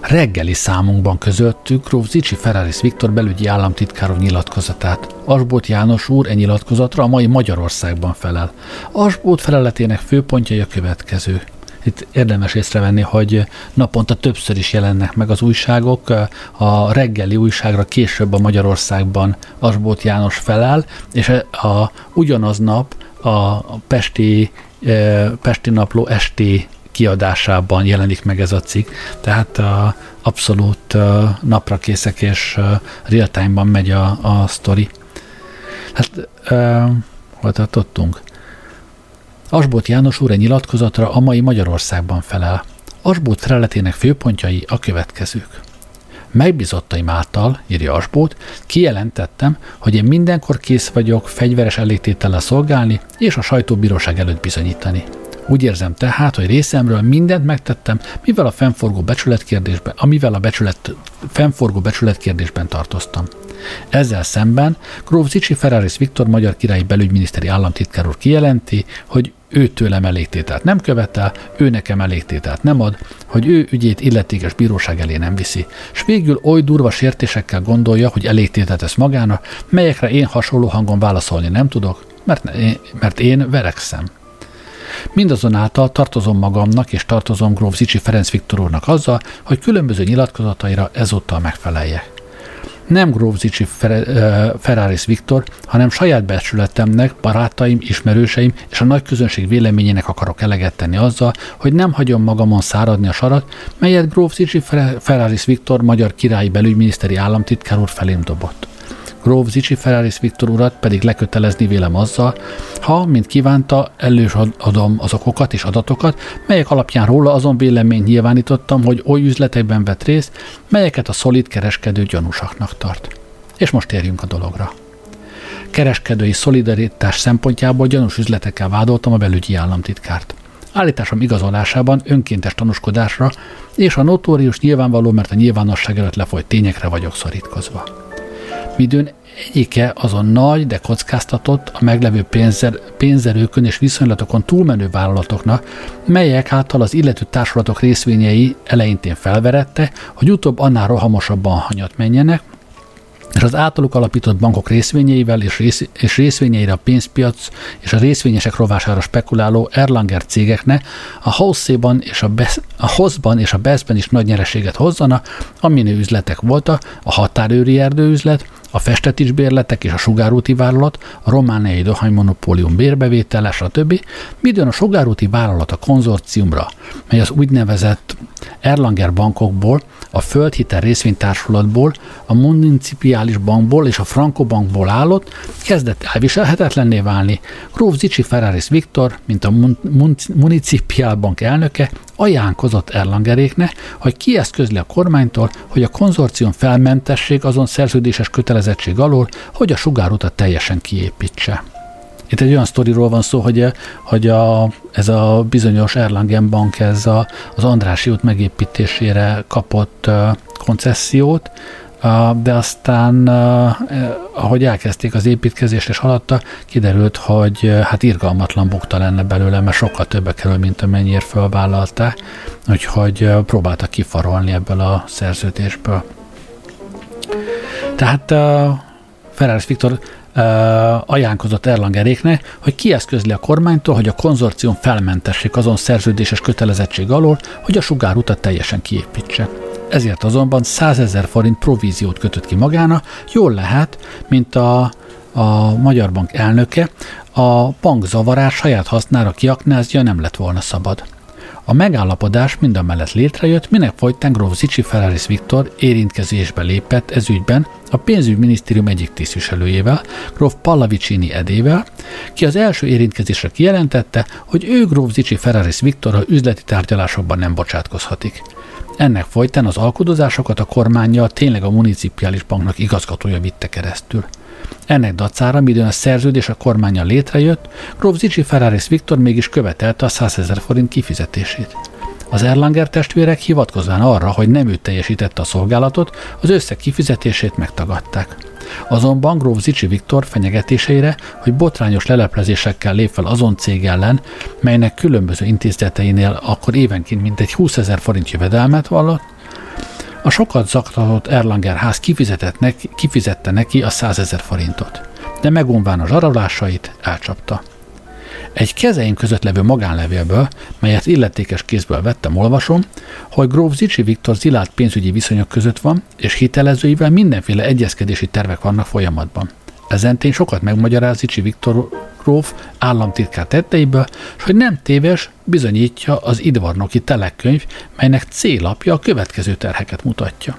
Reggeli számunkban közöttük Gróf Zicsi Ferraris Viktor belügyi államtitkárok nyilatkozatát. Asbót János úr e nyilatkozatra a mai Magyarországban felel. Asbót feleletének főpontjai a következő. Itt érdemes észrevenni, hogy naponta többször is jelennek meg az újságok. A reggeli újságra később a Magyarországban Asbót János felel, és a, ugyanaz nap a Pesti Pesti Napló esti kiadásában jelenik meg ez a cikk, tehát a, abszolút a, napra készek, és real time-ban megy a, a sztori. Hát, uh, hol tartottunk? Asbót János úr egy nyilatkozatra a mai Magyarországban felel. Asbót feleletének főpontjai a következők. Megbizottaim által, írja Asbót, kijelentettem, hogy én mindenkor kész vagyok fegyveres elégtétellel szolgálni és a sajtóbíróság előtt bizonyítani. Úgy érzem tehát, hogy részemről mindent megtettem, mivel a fennforgó becsületkérdésben, amivel a becsület, fennforgó becsületkérdésben tartoztam. Ezzel szemben Gróf Zicsi Ferraris Viktor magyar királyi belügyminiszteri államtitkár úr kijelenti, hogy ő tőlem elégtételt nem követel, ő nekem elégtételt nem ad, hogy ő ügyét illetékes bíróság elé nem viszi, s végül oly durva sértésekkel gondolja, hogy elégtételt tesz magának, melyekre én hasonló hangon válaszolni nem tudok, mert, mert én verekszem. Mindazonáltal tartozom magamnak és tartozom Gróf Zicsi Ferenc Viktor úrnak azzal, hogy különböző nyilatkozataira ezúttal megfeleljek. Nem Gróf Zicsi Ferraris Viktor, hanem saját becsületemnek, barátaim, ismerőseim és a nagy közönség véleményének akarok eleget tenni azzal, hogy nem hagyom magamon száradni a sarat, melyet Gróf Zicsi Ferraris Viktor magyar királyi belügyminiszteri államtitkár úr felém dobott. Gróf Zicsi Ferraris Viktor urat pedig lekötelezni vélem azzal, ha, mint kívánta, előadom az okokat és adatokat, melyek alapján róla azon véleményt nyilvánítottam, hogy oly üzletekben vett részt, melyeket a szolid kereskedő gyanúsaknak tart. És most térjünk a dologra. Kereskedői szolidaritás szempontjából gyanús üzletekkel vádoltam a belügyi államtitkárt. Állításom igazolásában önkéntes tanúskodásra és a notórius nyilvánvaló, mert a nyilvánosság előtt lefolyt tényekre vagyok szorítkozva midőn egyike azon nagy, de kockáztatott, a meglevő pénzer, pénzerőkön és viszonylatokon túlmenő vállalatoknak, melyek által az illető társulatok részvényei eleintén felverette, hogy utóbb annál rohamosabban hanyat menjenek, és az általuk alapított bankok részvényeivel és, rész, és részvényeire a pénzpiac és a részvényesek rovására spekuláló Erlanger cégeknek a Hosszéban és a, Bes, a Hosszban és a Beszben is nagy nyereséget hozzana, amin üzletek voltak, a határőri erdőüzlet, a festetics bérletek és a sugárúti vállalat, a romániai dohánymonopólium bérbevétele, stb., midőn a sugárúti vállalat a konzorciumra, mely az úgynevezett Erlanger bankokból, a Földhitel részvénytársulatból, a Municipiális bankból és a Franco bankból állott, kezdett elviselhetetlenné válni. Gróf Zicsi Ferraris Viktor, mint a Municipiál bank elnöke, ajánlkozott Erlangeréknek, hogy kieszközli a kormánytól, hogy a konzorcium felmentesség azon szerződéses kötelezettség alól, hogy a sugárutat teljesen kiépítse. Itt egy olyan sztoriról van szó, hogy, hogy a, ez a bizonyos Erlangen Bank ez a, az Andrási út megépítésére kapott koncesziót, de aztán, uh, ahogy elkezdték az építkezést és haladta, kiderült, hogy hát irgalmatlan bukta lenne belőle, mert sokkal többe kerül, mint amennyire fölvállalták, úgyhogy próbáltak kifarolni ebből a szerződésből. Tehát uh, Ferenc Viktor ajánlkozott Erlangeréknek, hogy kieszközli a kormánytól, hogy a konzorcium felmentessék azon szerződéses kötelezettség alól, hogy a sugárutat teljesen kiépítse. Ezért azonban 100 ezer forint províziót kötött ki magána, jól lehet, mint a, a Magyar Bank elnöke, a bank zavarás saját hasznára kiaknázja nem lett volna szabad. A megállapodás mind a mellett létrejött, minek folytán Gróf Zicsi Ferraris Viktor érintkezésbe lépett ez ügyben a pénzügyminisztérium egyik tisztviselőjével, Gróf Pallavicini edével, ki az első érintkezésre kijelentette, hogy ő Gróf Zicsi Ferraris a üzleti tárgyalásokban nem bocsátkozhatik. Ennek folytán az alkudozásokat a kormányjal tényleg a municipiális banknak igazgatója vitte keresztül. Ennek dacára, midőn a szerződés a kormánya létrejött, Gróf Zicsi Ferraris Viktor mégis követelte a 100 ezer forint kifizetését. Az Erlanger testvérek hivatkozván arra, hogy nem ő teljesítette a szolgálatot, az összeg kifizetését megtagadták. Azonban Gróf Zicsi Viktor fenyegetéseire, hogy botrányos leleplezésekkel lép fel azon cég ellen, melynek különböző intézeteinél akkor évenként mintegy 20 ezer forint jövedelmet vallott, a sokat zaktatott Erlanger ház kifizetett neki, kifizette neki a 100 ezer forintot, de megunván a zsarolásait elcsapta. Egy kezeim között levő magánlevélből, melyet illetékes kézből vettem, olvasom, hogy Gróf Zicsi Viktor zilált pénzügyi viszonyok között van, és hitelezőivel mindenféle egyezkedési tervek vannak folyamatban. Ezentén sokat megmagyaráz Zicsi Viktor gróf államtitkár tetteiből, és hogy nem téves, bizonyítja az idvarnoki telekönyv, melynek célapja a következő terheket mutatja.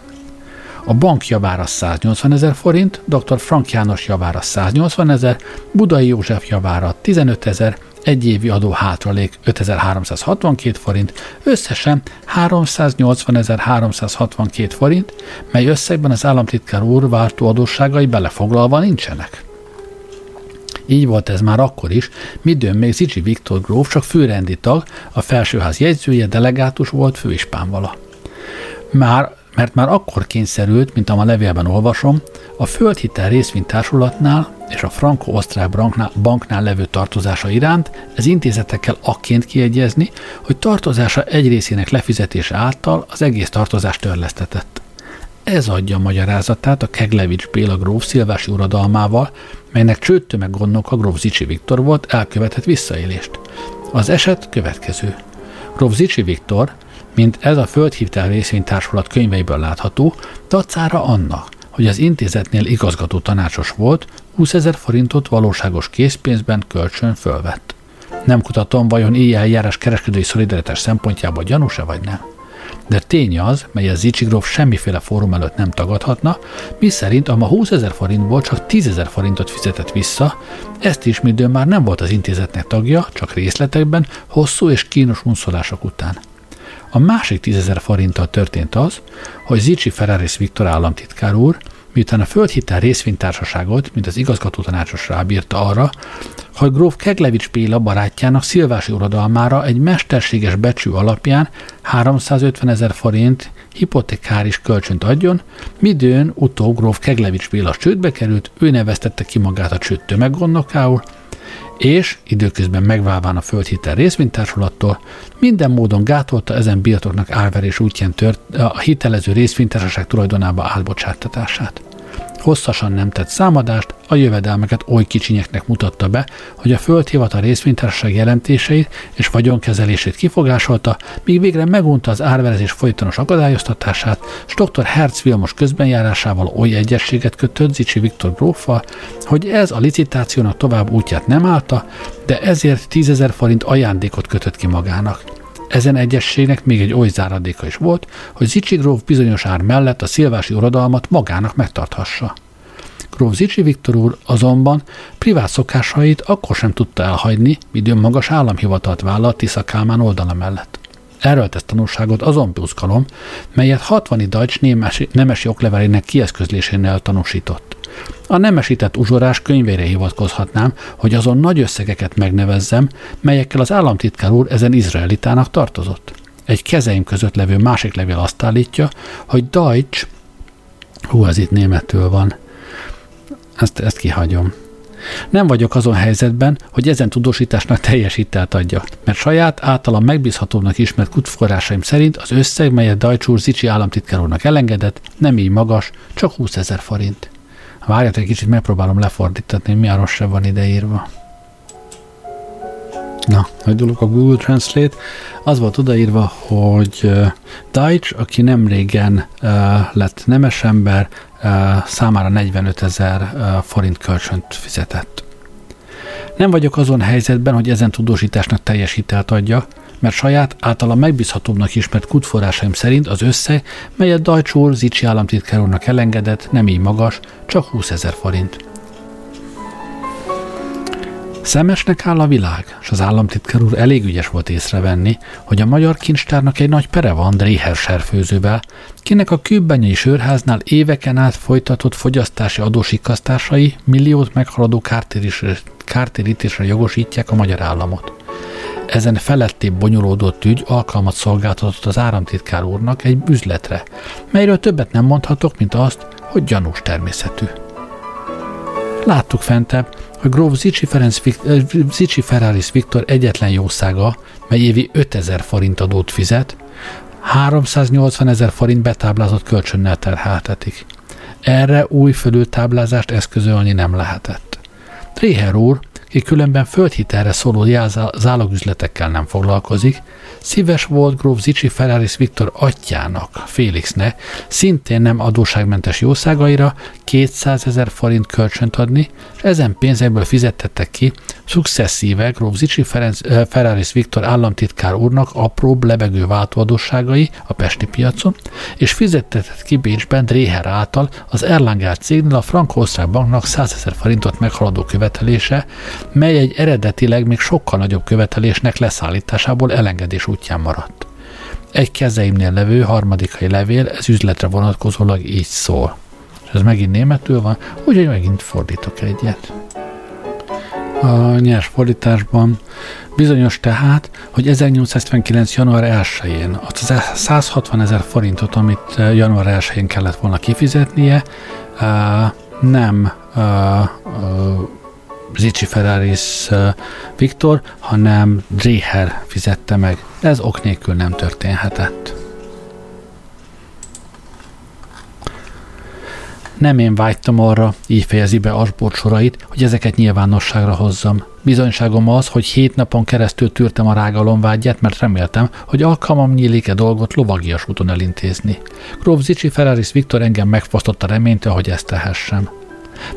A bank javára 180 ezer forint, dr. Frank János javára 180 ezer, Budai József javára 15 ezer, egy évi adó hátralék 5362 forint, összesen 380.362 forint, mely összegben az államtitkár úr váltó adósságai belefoglalva nincsenek. Így volt ez már akkor is, midőn még Zicsi Viktor gróf csak főrendi tag, a felsőház jegyzője, delegátus volt, főispánvala. Már mert már akkor kényszerült, mint a levélben olvasom, a földhitel részvénytársulatnál és a franco-osztrák banknál, banknál levő tartozása iránt, ez intézetekkel akként kiegyezni, hogy tartozása egy részének lefizetése által az egész tartozás törlesztetett. Ez adja a magyarázatát a Keglevics Béla gróf szilvási uradalmával, melynek csőttömeg gondnok a gróf Zicsi Viktor volt, elkövetett visszaélést. Az eset következő. Gróf Zicsi Viktor, mint ez a Földhívtel részvénytársulat könyveiből látható, dacára annak, hogy az intézetnél igazgató tanácsos volt, 20 ezer forintot valóságos készpénzben kölcsön fölvett. Nem kutatom, vajon ilyen eljárás kereskedői szolidaritás szempontjából gyanús-e vagy nem. De tény az, mely a Zicsigrov semmiféle fórum előtt nem tagadhatna, mi szerint a ma 20 ezer forintból csak 10 ezer forintot fizetett vissza, ezt is midőn már nem volt az intézetnek tagja, csak részletekben, hosszú és kínos unszolások után. A másik 10 ezer forinttal történt az, hogy Zicsi Ferraris Viktor államtitkár úr, miután a Földhitel részvénytársaságot, mint az igazgató tanácsos rábírta arra, hogy gróf Keglevics Béla barátjának szilvási uradalmára egy mesterséges becsű alapján 350 ezer forint hipotekáris kölcsönt adjon, midőn utóbb gróf Keglevics Béla csődbe került, ő neveztette ki magát a csőd tömeggondnokául, és időközben megválván a földhitel részvénytársulattól minden módon gátolta ezen birtoknak álverés útján tört a hitelező részvénytársaság tulajdonába álbocsáttatását. Hosszasan nem tett számadást, a jövedelmeket oly kicsinyeknek mutatta be, hogy a földhivatal részvénytársaság jelentéseit és vagyonkezelését kifogásolta, míg végre megunta az árverezés folytonos akadályoztatását, és dr. Herz Vilmos közbenjárásával oly egyességet kötött Zicsi Viktor gróffal, hogy ez a licitációnak tovább útját nem állta, de ezért 10 forint ajándékot kötött ki magának. Ezen egyességnek még egy oly záradéka is volt, hogy Zicsi gróf bizonyos ár mellett a szilvási uradalmat magának megtarthassa. Gróf Zicsi Viktor úr azonban privát szokásait akkor sem tudta elhagyni, midőn magas államhivatalt vállalt Tisza Kálmán oldala mellett. Erről tesz tanulságot azon buszkalom, melyet 60 Dajcs nemesi, nemesi oklevelének kieszközlésénél tanúsított. A nemesített uzsorás könyvére hivatkozhatnám, hogy azon nagy összegeket megnevezzem, melyekkel az államtitkár úr ezen izraelitának tartozott. Egy kezeim között levő másik levél azt állítja, hogy Deutsch, hú, ez itt németül van, ezt, ezt kihagyom. Nem vagyok azon helyzetben, hogy ezen tudósításnak teljes hitelt adja, mert saját általam megbízhatóbbnak ismert kutforrásaim szerint az összeg, melyet Deutsch úr Zicsi államtitkár úrnak elengedett, nem így magas, csak 20 ezer forint. Várját egy kicsit, megpróbálom lefordítatni, mi a rossz van ideírva. Na, hagyulok a Google Translate. Az volt odaírva, hogy uh, Deutsch, aki nem régen uh, lett nemesember, uh, számára 45 ezer uh, forint kölcsönt fizetett. Nem vagyok azon helyzetben, hogy ezen tudósításnak teljes hitelt adja, mert saját általa megbízhatóbbnak ismert kutforrásaim szerint az összeg, melyet Dajcs úr Zicsi államtitkár úrnak elengedett, nem így magas, csak 20 ezer forint. Szemesnek áll a világ, és az államtitkár úr elég ügyes volt észrevenni, hogy a magyar kincstárnak egy nagy pere van Dréher serfőzővel, kinek a kőbenyei sörháznál éveken át folytatott fogyasztási adósikasztásai milliót meghaladó kártérítésre jogosítják a magyar államot. Ezen feletté bonyolódott ügy alkalmat szolgáltatott az áramtitkár úrnak egy üzletre, melyről többet nem mondhatok, mint azt, hogy gyanús természetű. Láttuk fentebb, hogy gróf Zicsi, Zicsi Ferraris Viktor egyetlen jószága, mely évi 5000 forint adót fizet, 380 ezer forint betáblázott kölcsönnel terheltetik. Erre új fölültáblázást eszközölni nem lehetett. Tréher úr ki különben földhitelre szóló zálogüzletekkel nem foglalkozik, szíves volt gróf Zicsi Ferraris Viktor atyának, Félixnek, szintén nem adóságmentes jószágaira 200 ezer forint kölcsönt adni, és ezen pénzekből fizettettek ki szukszesszíve gróf Zicsi Ferenc, Ferraris Viktor államtitkár úrnak apró lebegő váltóadóságai a Pesti piacon, és fizettetett ki Bécsben Dréher által az Erlanger cégnél a Frank-Osztrák banknak 100 ezer forintot meghaladó követelése, mely egy eredetileg még sokkal nagyobb követelésnek leszállításából elengedés útján maradt. Egy kezeimnél levő harmadikai levél ez üzletre vonatkozólag így szól. És ez megint németül van, úgyhogy megint fordítok egyet. A nyers fordításban bizonyos tehát, hogy 1879. január 1-én a 160 ezer forintot, amit január 1-én kellett volna kifizetnie, nem Ricci Ferraris Viktor, hanem Dreher fizette meg. Ez ok nélkül nem történhetett. Nem én vágytam arra, így fejezi be Asbort sorait, hogy ezeket nyilvánosságra hozzam. Bizonyságom az, hogy hét napon keresztül tűrtem a rágalomvágyát, mert reméltem, hogy alkalmam nyílik-e dolgot lovagias úton elintézni. Gróf Zicsi Ferraris Viktor engem megfosztotta reménytől, hogy ezt tehessem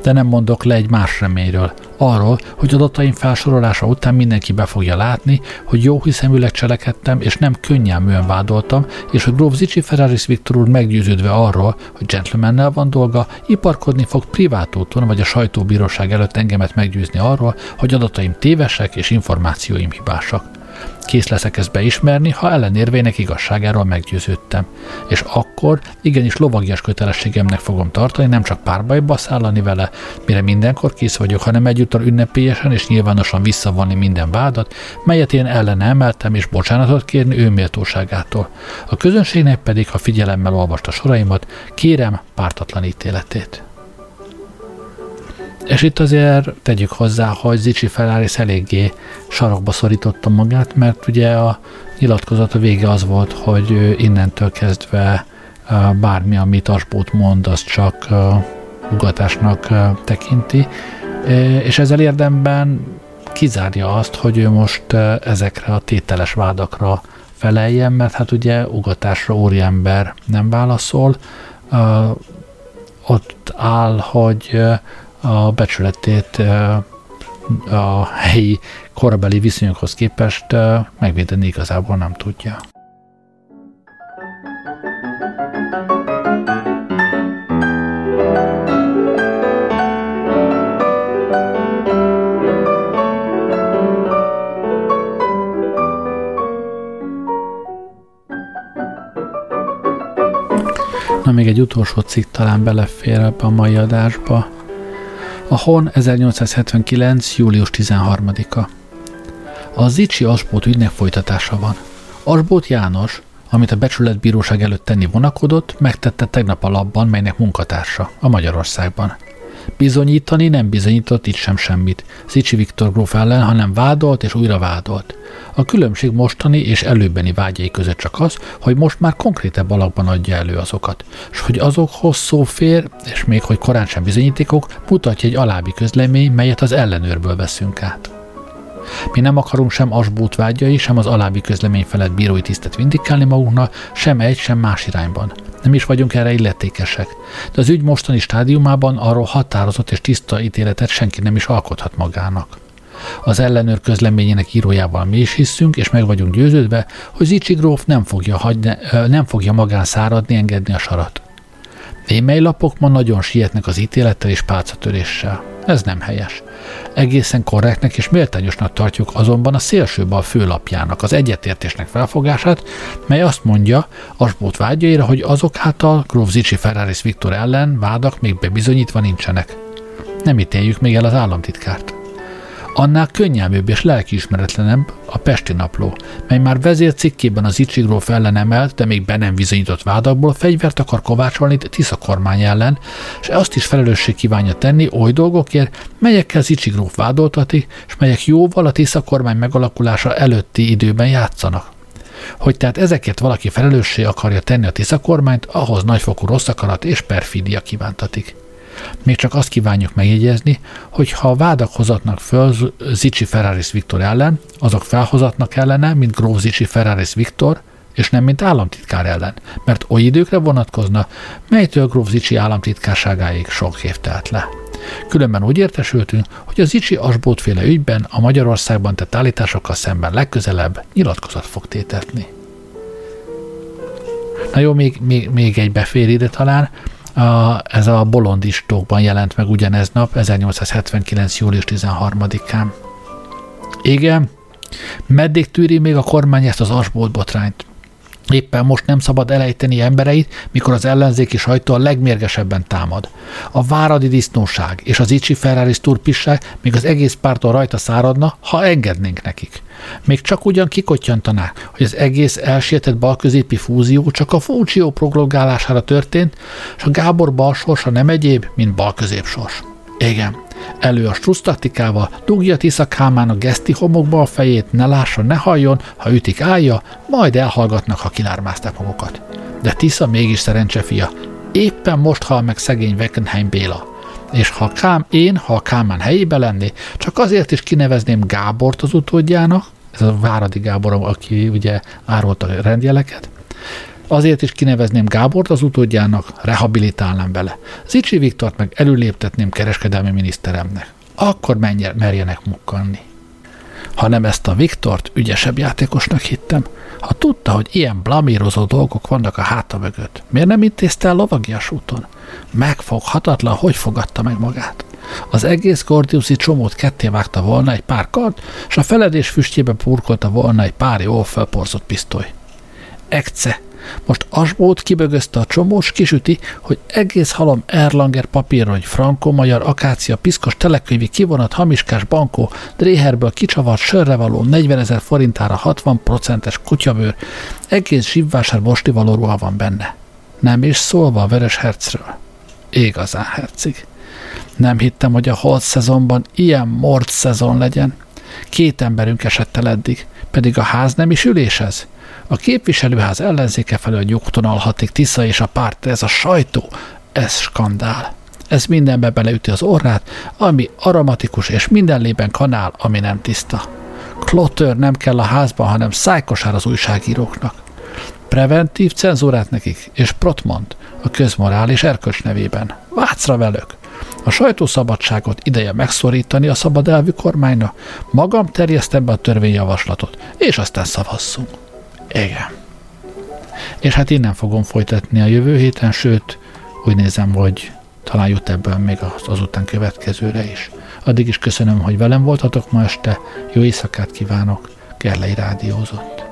de nem mondok le egy más reményről. Arról, hogy adataim felsorolása után mindenki be fogja látni, hogy jó hiszeműleg cselekedtem, és nem könnyelműen vádoltam, és hogy Gróf Zicsi Ferraris Viktor úr meggyőződve arról, hogy gentlemannel van dolga, iparkodni fog privát úton vagy a sajtóbíróság előtt engemet meggyőzni arról, hogy adataim tévesek és információim hibásak. Kész leszek ezt beismerni, ha ellenérvének igazságáról meggyőződtem. És akkor igenis lovagias kötelességemnek fogom tartani, nem csak párbajba szállani vele, mire mindenkor kész vagyok, hanem egyúttal ünnepélyesen és nyilvánosan visszavonni minden vádat, melyet én ellene emeltem, és bocsánatot kérni ő méltóságától. A közönségnek pedig, ha figyelemmel olvasta soraimat, kérem pártatlan ítéletét. És itt azért tegyük hozzá, hogy Zicsi Ferraris eléggé sarokba szorította magát, mert ugye a nyilatkozata vége az volt, hogy innentől kezdve bármi, amit Asbót mond, az csak ugatásnak tekinti, és ezzel érdemben kizárja azt, hogy ő most ezekre a tételes vádakra feleljen, mert hát ugye ugatásra úriember nem válaszol, ott áll, hogy a becsületét a helyi korabeli viszonyokhoz képest megvédeni igazából nem tudja. Na, még egy utolsó cikk talán belefér ebbe a mai adásba. A Hon 1879. július 13-a. A Zicsi Asbót ügynek folytatása van. Asbót János, amit a becsületbíróság előtt tenni vonakodott, megtette tegnap a labban, melynek munkatársa, a Magyarországban. Bizonyítani nem bizonyított itt sem semmit. Zicsi Viktor gróf ellen, hanem vádolt és újra vádolt. A különbség mostani és előbbeni vágyai között csak az, hogy most már konkrétebb alakban adja elő azokat, és hogy azokhoz szó fér, és még hogy korán sem bizonyítékok, mutatja egy alábbi közlemény, melyet az ellenőrből veszünk át. Mi nem akarunk sem asbót vágyai, sem az alábbi közlemény felett bírói tisztet vindikálni magunknak, sem egy, sem más irányban. Nem is vagyunk erre illetékesek. De az ügy mostani stádiumában arról határozott és tiszta ítéletet senki nem is alkothat magának. Az ellenőr közleményének írójával mi is hiszünk, és meg vagyunk győződve, hogy Zicsi gróf nem fogja, hagyni, nem fogja magán száradni, engedni a sarat. E-mail lapok ma nagyon sietnek az ítélettel és pálcatöréssel. Ez nem helyes. Egészen korrektnek és méltányosnak tartjuk azonban a szélső bal főlapjának az egyetértésnek felfogását, mely azt mondja Asbót vágyaira, hogy azok által Gróf Zicsi Ferraris Viktor ellen vádak még bebizonyítva nincsenek. Nem ítéljük még el az államtitkárt. Annál könnyelműbb és lelkiismeretlenebb a Pesti Napló, mely már vezércikkében az Icsigróf ellen emelt, de még be nem bizonyított vádakból fegyvert akar kovácsolni Tisza kormány ellen, és azt is felelősség kívánja tenni oly dolgokért, melyekkel Zicsigróf vádoltati, és melyek jóval a Tisza kormány megalakulása előtti időben játszanak. Hogy tehát ezeket valaki felelőssé akarja tenni a Tisza kormányt, ahhoz nagyfokú rossz akarat és perfidia kívántatik. Még csak azt kívánjuk megjegyezni, hogy ha vádak hozatnak föl Zicsi Ferraris Viktor ellen, azok felhozatnak ellene, mint Gróf Zicsi Ferraris Viktor, és nem mint államtitkár ellen, mert oly időkre vonatkozna, melytől Gróf Zicsi államtitkárságáig sok év telt le. Különben úgy értesültünk, hogy a Zicsi Asbótféle ügyben a Magyarországban tett állításokkal szemben legközelebb nyilatkozat fog tétetni. Na jó, még, még, még egy befér ide talán. A, ez a Bolondistókban jelent meg ugyanez nap, 1879. július 13-án. Igen, meddig tűri még a kormány ezt az asbolt botrányt? Éppen most nem szabad elejteni embereit, mikor az ellenzéki sajtó a legmérgesebben támad. A váradi disznóság és az Icsi Ferrari turpisság még az egész párton rajta száradna, ha engednénk nekik. Még csak ugyan kikottyantanák, hogy az egész elsietett balközépi fúzió csak a Fúcsió prologálására történt, és a Gábor balsorsa nem egyéb, mint balközépsors. Igen, Elő a strusz taktikával, dugja Tisza Kálmán a geszti homokba a fejét, ne lásson, ne halljon, ha ütik állja, majd elhallgatnak, ha kilármázták magukat. De Tisza mégis szerencse fia. Éppen most hal meg szegény Weckenheim Béla. És ha Kám, én, ha a Kálmán helyébe lenné, csak azért is kinevezném Gábort az utódjának, ez a Váradi Gábor, aki ugye árulta a rendjeleket, Azért is kinevezném Gábort az utódjának, rehabilitálnám bele. Zicsi Viktort meg előléptetném kereskedelmi miniszteremnek. Akkor menje, merjenek mukkanni. Ha nem ezt a Viktort ügyesebb játékosnak hittem, ha tudta, hogy ilyen blamírozó dolgok vannak a háta mögött, miért nem intézte el lovagias úton? Megfoghatatlan, hogy fogadta meg magát. Az egész Gordiuszi csomót ketté vágta volna egy pár kard, és a feledés füstjébe purkolta volna egy pár jól felporzott pisztoly. Ekce, most Asbót kibögözte a csomós, kisüti, hogy egész halom Erlanger papírra, hogy frankó, magyar, akácia, piszkos, telekönyvi, kivonat, hamiskás, bankó, dréherből kicsavart, sörre való, 40 ezer forintára 60 procentes kutyabőr, egész zsibvásár mostivaló ruha van benne. Nem is szólva a Vörös Hercről. Igazán hercig. Nem hittem, hogy a holt szezonban ilyen mord szezon legyen. Két emberünk esett el eddig, pedig a ház nem is ülésez. A képviselőház ellenzéke felől nyugtonalhatik Tisza és a párt, ez a sajtó, ez skandál. Ez mindenbe beleüti az orrát, ami aromatikus, és minden lében kanál, ami nem tiszta. Klotör nem kell a házban, hanem szájkosár az újságíróknak. Preventív cenzúrát nekik, és protmont a közmorál és erkölcs nevében. Vácra velük! A sajtószabadságot ideje megszorítani a szabad elvű kormánynak, magam terjesztem be a törvényjavaslatot, és aztán szavazzunk. Igen. És hát innen fogom folytatni a jövő héten, sőt, úgy nézem, hogy talán jut ebből még az azután következőre is. Addig is köszönöm, hogy velem voltatok ma este, jó éjszakát kívánok, Gerlei Rádiózott.